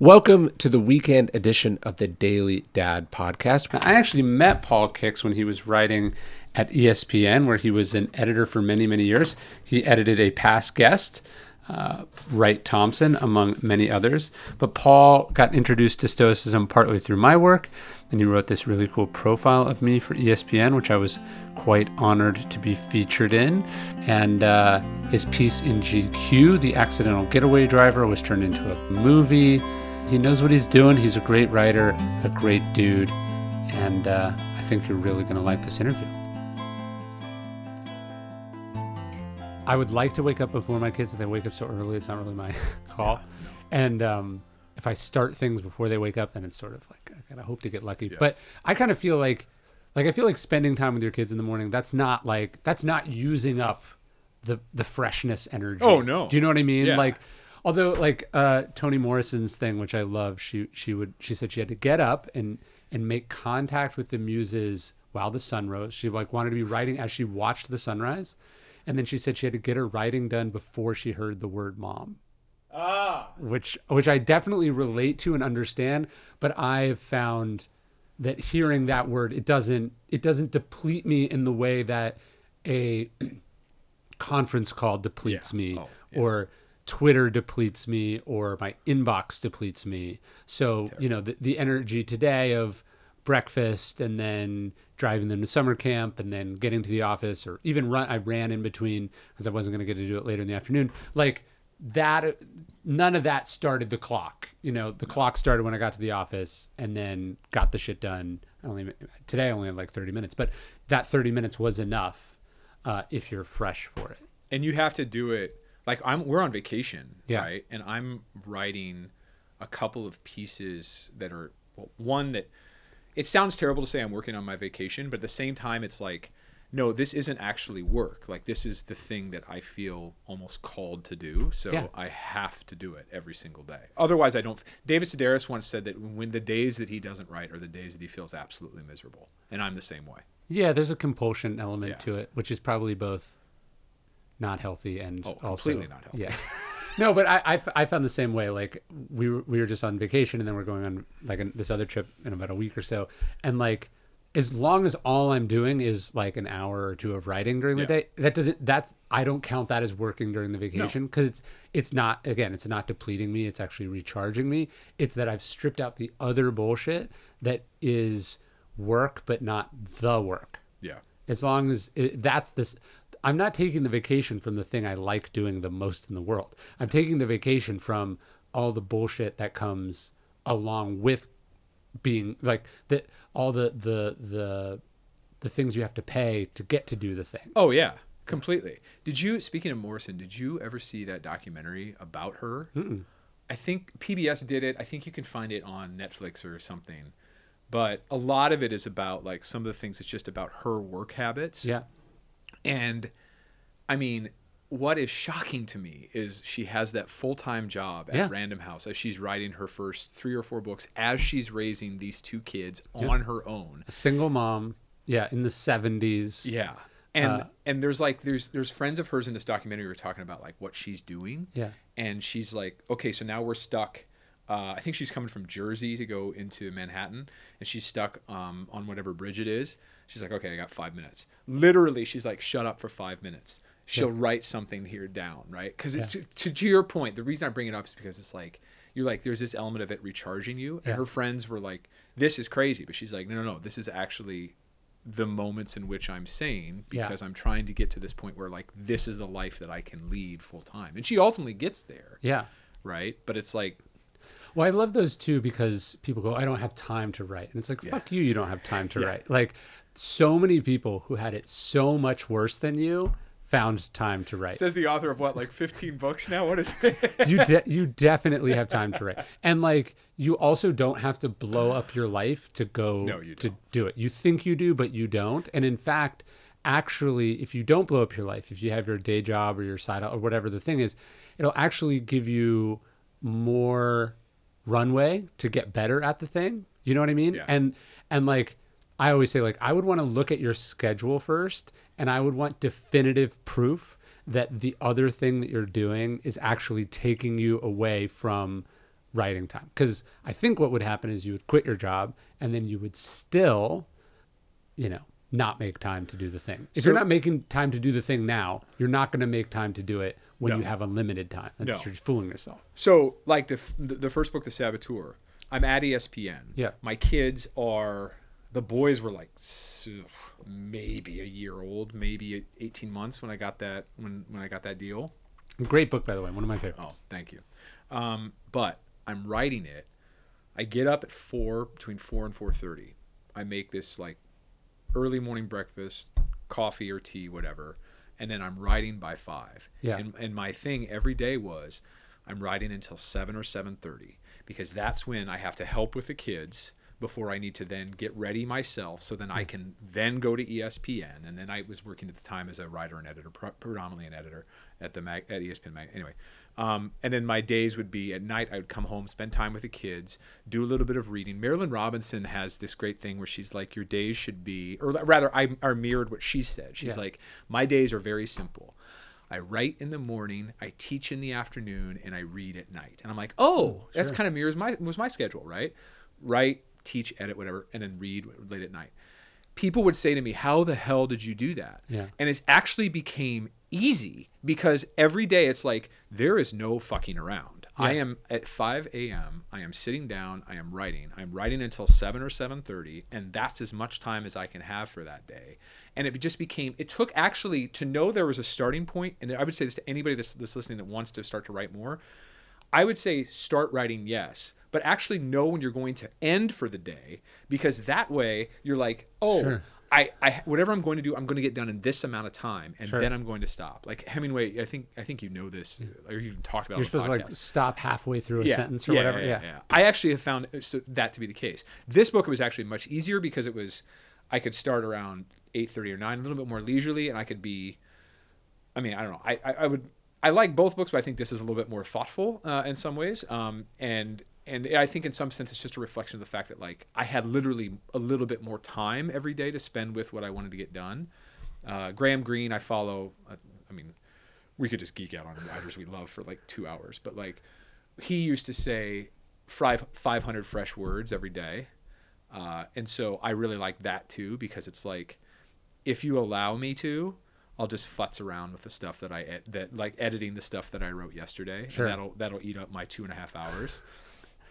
Welcome to the weekend edition of the Daily Dad podcast. I actually met Paul Kix when he was writing at ESPN, where he was an editor for many, many years. He edited a past guest, uh, Wright Thompson, among many others. But Paul got introduced to Stoicism partly through my work, and he wrote this really cool profile of me for ESPN, which I was quite honored to be featured in. And uh, his piece in GQ, The Accidental Getaway Driver, was turned into a movie. He knows what he's doing. He's a great writer, a great dude, and uh, I think you're really going to like this interview. I would like to wake up before my kids. If they wake up so early, it's not really my call. And um, if I start things before they wake up, then it's sort of like I kind of hope to get lucky. But I kind of feel like, like I feel like spending time with your kids in the morning. That's not like that's not using up the the freshness energy. Oh, no. Do you know what I mean? Yeah. Like although like uh Toni Morrison's thing which I love she she would she said she had to get up and and make contact with the muses while the sun rose she like wanted to be writing as she watched the sunrise and then she said she had to get her writing done before she heard the word mom Ah, which which I definitely relate to and understand but I've found that hearing that word it doesn't it doesn't deplete me in the way that a conference call depletes Yeah. me Oh, yeah. or Twitter depletes me or my inbox depletes me. So, you know, the, the energy today of breakfast and then driving them to summer camp and then getting to the office or even run I ran in between because I wasn't going to get to do it later in the afternoon. Like that none of that started the clock. You know, the clock started when I got to the office and then got the shit done. I only today I only had like 30 minutes, but that 30 minutes was enough uh, if you're fresh for it. and you have to do it like I'm. We're on vacation, Yeah. right? And I'm writing a couple of pieces that are well, one that it sounds terrible to say I'm working on my vacation, but at the same time, it's like, no, this isn't actually work. Like this is the thing that I feel almost called to do, so Yeah. I have to do it every single day. Otherwise, I don't. David Sedaris once said that when the days that he doesn't write are the days that he feels absolutely miserable, and I'm the same way. Yeah, there's a compulsion element Yeah. to it, which is probably both not healthy and Oh, also completely not healthy. Yeah. no, but I I found the same way. Like we were, we were just on vacation, and then we're going on like an, this other trip in about a week or so, and like as long as all I'm doing is like an hour or two of writing during the Yeah. day, that doesn't that's I don't count that as working during the vacation because it's it's not again it's not depleting me. It's actually recharging me. It's that I've stripped out the other bullshit that is work, but not the work Yeah. as long as it, that's this i'm not taking the vacation from the thing i like doing the most in the world i'm taking the vacation from all the bullshit that comes along with being like the all the the the the things you have to pay to get to do the thing Oh yeah, completely. Did you? Speaking of Morrison, did you ever see that documentary about her? I think PBS did it. I think you can find it on Netflix or something. But a lot of it is about like some of the things. It's just about her work habits. yeah And I mean, what is shocking to me is she has that full time job at Yeah. Random House as she's writing her first three or four books as she's raising these two kids on her own. a single mom yeah in the 70s Yeah. And Uh, and there's like there's there's friends of hers in this documentary who are talking about like what she's doing. Yeah. And she's like, okay, so now we're stuck. Uh, I think she's coming from Jersey to go into Manhattan, and she's stuck um, on whatever bridge it is. She's like, okay, I got five minutes. Literally, she's like, shut up for five minutes. She'll write something here down, right? Because Yeah. to, to, to your point, the reason I bring it up is because it's like you're like, there's this element of it recharging you, and Yeah. her friends were like, this is crazy, but she's like, no, no, no, this is actually the moments in which I'm sane Yeah. because I'm trying to get to this point where like this is the life that I can lead full time. And she ultimately gets there, yeah right? But it's like Well, I love those too because people go, I don't have time to write. And it's like, fuck you, you don't have time to Yeah. write. Like, so many people who had it so much worse than you found time to write. says the author of what like 15 books now. What is it? you de- you definitely have time to write. And like, you also don't have to blow up your life to go No, you to do it. You think you do, but you don't. And in fact, actually, if you don't blow up your life, if you have your day job or your side or whatever the thing is, it'll actually give you more runway to get better at the thing. You know what I mean? Yeah. And and like I always say like I would want to look at your schedule first and I would want definitive proof that the other thing that you're doing is actually taking you away from writing time because I think what would happen is you would quit your job and then you would still, you know, not make time to do the thing. If So- you're not making time to do the thing now, you're not going to make time to do it when No. you have unlimited time. That's, No. You're fooling yourself. So, like the f- the first book, The Saboteur, I'm at ESPN. Yeah. My kids are the boys were like maybe a year old, maybe 18 months when I got that when when I got that deal. Great book, by the way. One of my favorites. Oh, thank you. Um, but I'm writing it. I get up at four between four and four thirty. I make this like early morning breakfast, coffee or tea, whatever, and then I'm writing by five. Yeah. And, and my thing every day was I'm writing until seven or seven thirty because that's when I have to help with the kids before I need to then get ready myself so then I can then go to ESPN and then I was working at the time as a writer and editor predominantly an editor at the mag- at ESPN mag- anyway um, and then my days would be at night I would come home spend time with the kids do a little bit of reading Marilynne Robinson has this great thing where she's like your days should be or rather I, are mirrored what she said she's Yeah. like my days are very simple I write in the morning, I teach in the afternoon, and I read at night. And I'm like, oh, that's sure. kind of mirrors my was my schedule, right? Write, teach, edit, whatever, and then read late at night. People would say to me, "How the hell did you do that?" Yeah. And it's actually became easy because every day it's like there is no fucking around. I am at 5 a.m. I am sitting down. I am writing. I'm writing until 7 or 7:30, and that's as much time as I can have for that day. And it just became. It took actually to know there was a starting point, and I would say this to anybody that's, that's listening that wants to start to write more. I would say start writing, yes, but actually know when you're going to end for the day because that way you're like, oh, Sure. I, I whatever I'm going to do, I'm going to get done in this amount of time, and Sure. then I'm going to stop. Like Hemingway, I think I think you know this, or you've even talked about. You're it on supposed the to like stop halfway through a sentence or whatever. Yeah. I actually have found uh, that to be the case. This book was actually much easier because it was, I could start around eight thirty or nine, a little bit more leisurely, and I could be. I mean, I don't know. I, I, I would. I like both books, but I think this is a little bit more thoughtful uh, in some ways. Um, and and I think in some sense it's just a reflection of the fact that like I had literally a little bit more time every day to spend with what I wanted to get done. Uh, Graham Greene, I follow. Uh, I mean, we could just geek out on writers we love for like two hours, but like he used to say five five hundred fresh words every day, uh, and so I really like that too because it's like if you allow me to, I'll just futz around with the stuff that I ed- that like editing the stuff that I wrote yesterday, Sure. and that'll that'll eat up my two and a half hours.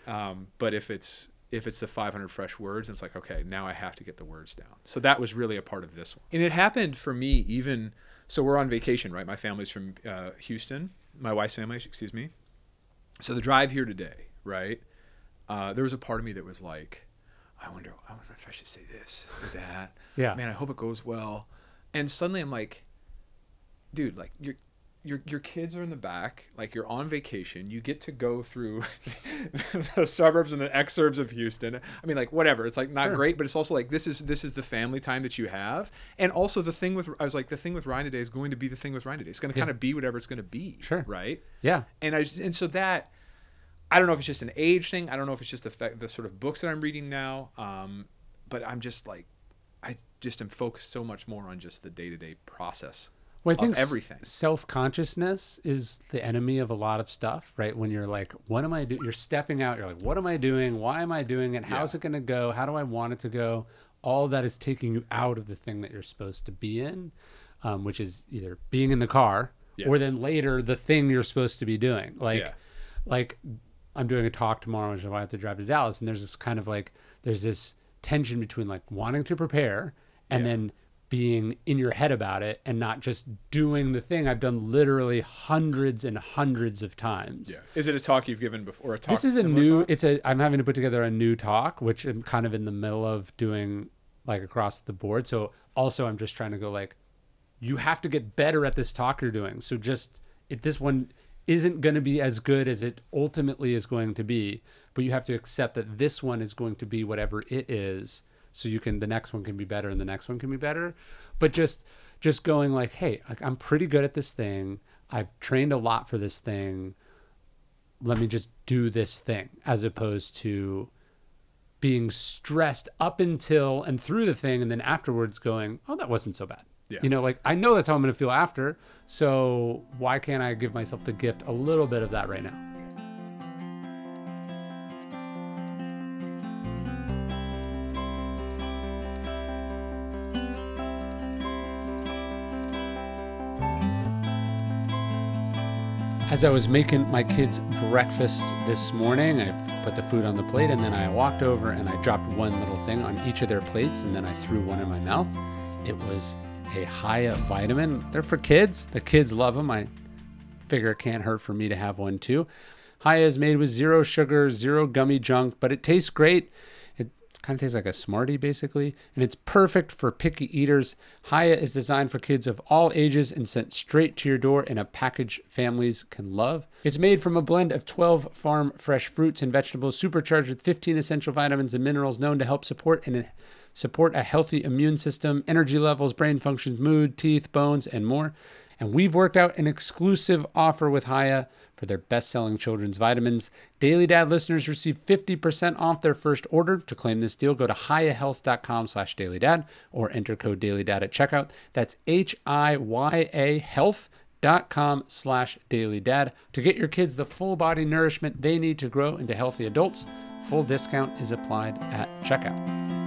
Um, but if it's if it's the 500 fresh words, it's like okay, now I have to get the words down. So that was really a part of this one, and it happened for me even. So we're on vacation, right? My family's from uh, Houston. My wife's family, excuse me. So the drive here today, right? Uh, there was a part of me that was like, I wonder, I wonder if I should say this or that. Yeah. Man, I hope it goes well. And suddenly I'm like, dude, like your your your kids are in the back, like you're on vacation. You get to go through the suburbs and the exurbs of Houston. I mean, like whatever. It's like not Sure. great, but it's also like this is this is the family time that you have. And also the thing with I was like the thing with Ryan today is going to be the thing with Ryan today. It's going to Yeah. kind of be whatever it's going to be. Sure. Right Yeah. and I and so that I don't know if it's just an age thing. I don't know if it's just the fact, the sort of books that I'm reading now. Um, but I'm just like, I just am focused so much more on just the day to day process Well, I think everything. self consciousness is the enemy of a lot of stuff, right? When you're like, what am I doing? You're stepping out. You're like, what am I doing? Why am I doing it? How's Yeah. it going to go? How do I want it to go? All that is taking you out of the thing that you're supposed to be in, um, which is either being in the car Yeah. or then later the thing you're supposed to be doing. Like, Yeah. like I'm doing a talk tomorrow, which is why I have to drive to Dallas, and there's this kind of like there's this tension between like wanting to prepare and then being in your head about it and not just doing the thing I've done literally hundreds and hundreds of times. Yeah. Is it a talk you've given before? A talk This is a new talk? it's a I'm having to put together a new talk which I'm kind of in the middle of doing like across the board. So also I'm just trying to go like you have to get better at this talk you're doing. So just it, this one isn't going to be as good as it ultimately is going to be, but you have to accept that this one is going to be whatever it is. So you can the next one can be better and the next one can be better. But just just going like, hey, like I'm pretty good at this thing. I've trained a lot for this thing. Let me just do this thing as opposed to being stressed up until and through the thing and then afterwards going, oh, that wasn't so bad. Yeah. You know, like I know that's how I'm going to feel after. So, So, why can't I give myself the gift a little bit of that right now? As I was making my kids breakfast this morning, I put the food on the plate and then I walked over and I dropped one little thing on each of their plates and then I threw one in my mouth. It was a Hiya vitamin. They're for kids. The kids love them. I figure it can't hurt for me to have one too. Hiya is made with zero sugar, zero gummy junk, but it tastes great. Kind of tastes like a Smartie basically, and it's perfect for picky eaters. Hiya is designed for kids of all ages and sent straight to your door in a package families can love. It's made from a blend of 12 farm fresh fruits and vegetables, supercharged with 15 essential vitamins and minerals known to help support and support a healthy immune system, energy levels, brain functions, mood, teeth, bones, and more. And we've worked out an exclusive offer with Hiya for their best-selling children's vitamins. Daily Dad listeners receive 50% off their first order. To claim this deal, go to hiyahealth.com slash dailydad or enter code dailydad at checkout. That's H-I-Y-A health.com slash dailydad to get your kids the full body nourishment they need to grow into healthy adults. Full discount is applied at checkout.